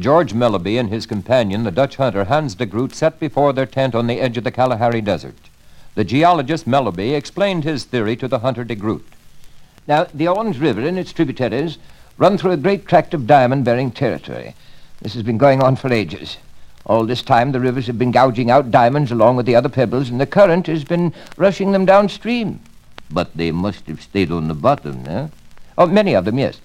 George Melleby and his companion, the Dutch hunter Hans de Groot, sat before their tent on the edge of the Kalahari Desert. The geologist Melleby explained his theory to the hunter de Groot. Now, the Orange River and its tributaries run through a great tract of diamond-bearing territory. This has been going on for ages. All this time, the rivers have been gouging out diamonds along with the other pebbles, and the current has been rushing them downstream. But they must have stayed on the bottom, eh? Oh, many of them, yes.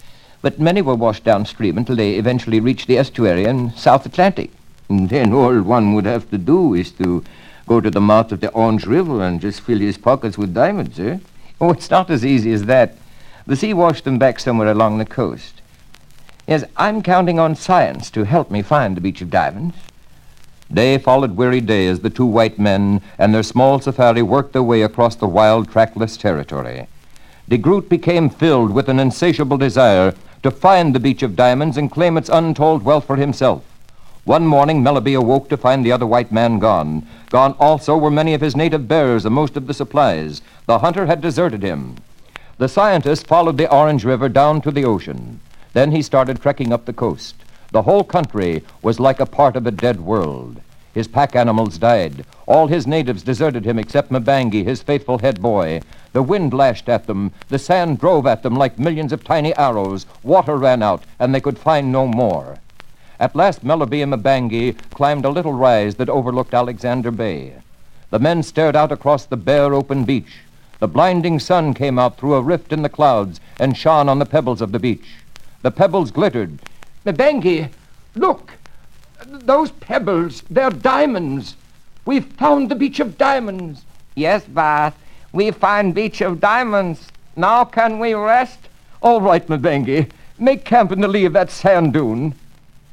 But many were washed downstream until they eventually reached the estuary in South Atlantic. And then all one would have to do is to go to the mouth of the Orange River and just fill his pockets with diamonds, eh? Oh, it's not as easy as that. The sea washed them back somewhere along the coast. Yes, I'm counting on science to help me find the beach of diamonds. Day followed weary day as the two white men and their small safari worked their way across the wild, trackless territory. De Groot became filled with an insatiable desire to find the beach of diamonds and claim its untold wealth for himself. One morning, Melleby awoke to find the other white man gone. Gone also were many of his native bearers and most of the supplies. The hunter had deserted him. The scientist followed the Orange River down to the ocean. Then he started trekking up the coast. The whole country was like a part of a dead world. His pack animals died. All his natives deserted him except Mbangi, his faithful head boy. The wind lashed at them. The sand drove at them like millions of tiny arrows. Water ran out, and they could find no more. At last, Melleby and Mbangi climbed a little rise that overlooked Alexander Bay. The men stared out across the bare, open beach. The blinding sun came out through a rift in the clouds and shone on the pebbles of the beach. The pebbles glittered. Mbangi, look! Those pebbles, they're diamonds. We've found the beach of diamonds. Yes, Baas. We find beach of diamonds. Now can we rest? All right, Mbangi. Make camp in the lee of that sand dune.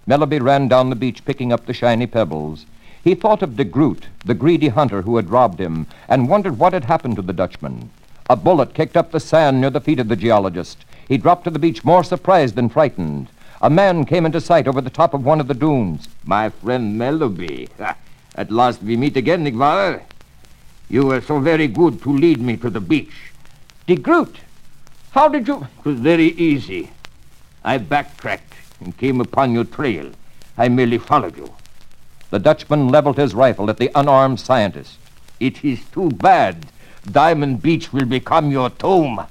Melleby ran down the beach picking up the shiny pebbles. He thought of de Groot, the greedy hunter who had robbed him, and wondered what had happened to the Dutchman. A bullet kicked up the sand near the feet of the geologist. He dropped to the beach more surprised than frightened. A man came into sight over the top of one of the dunes. My friend Melleby. At last we meet again, Nigvar. You were so very good to lead me to the beach. De Groot, how did you... It was very easy. I backtracked and came upon your trail. I merely followed you. The Dutchman leveled his rifle at the unarmed scientist. It is too bad. Diamond Beach will become your tomb.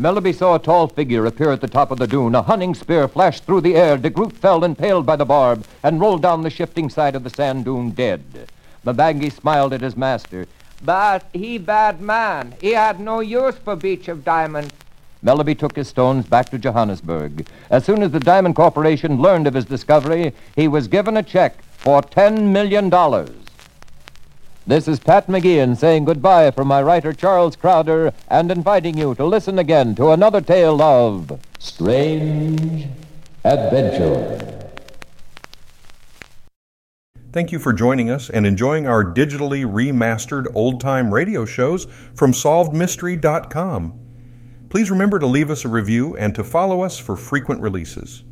Melleby saw a tall figure appear at the top of the dune. A hunting spear flashed through the air. De Groot fell impaled by the barb and rolled down the shifting side of the sand dune dead. Mbangi smiled at his master. But he bad man. He had no use for beach of diamond. Melleby took his stones back to Johannesburg. As soon as the Diamond Corporation learned of his discovery, he was given a check for $10 million. This is Pat McGeehan saying goodbye from my writer Charles Crowder and inviting you to listen again to another tale of strange adventure. Thank you for joining us and enjoying our digitally remastered old time radio shows from SolvedMystery.com. Please remember to leave us a review and to follow us for frequent releases.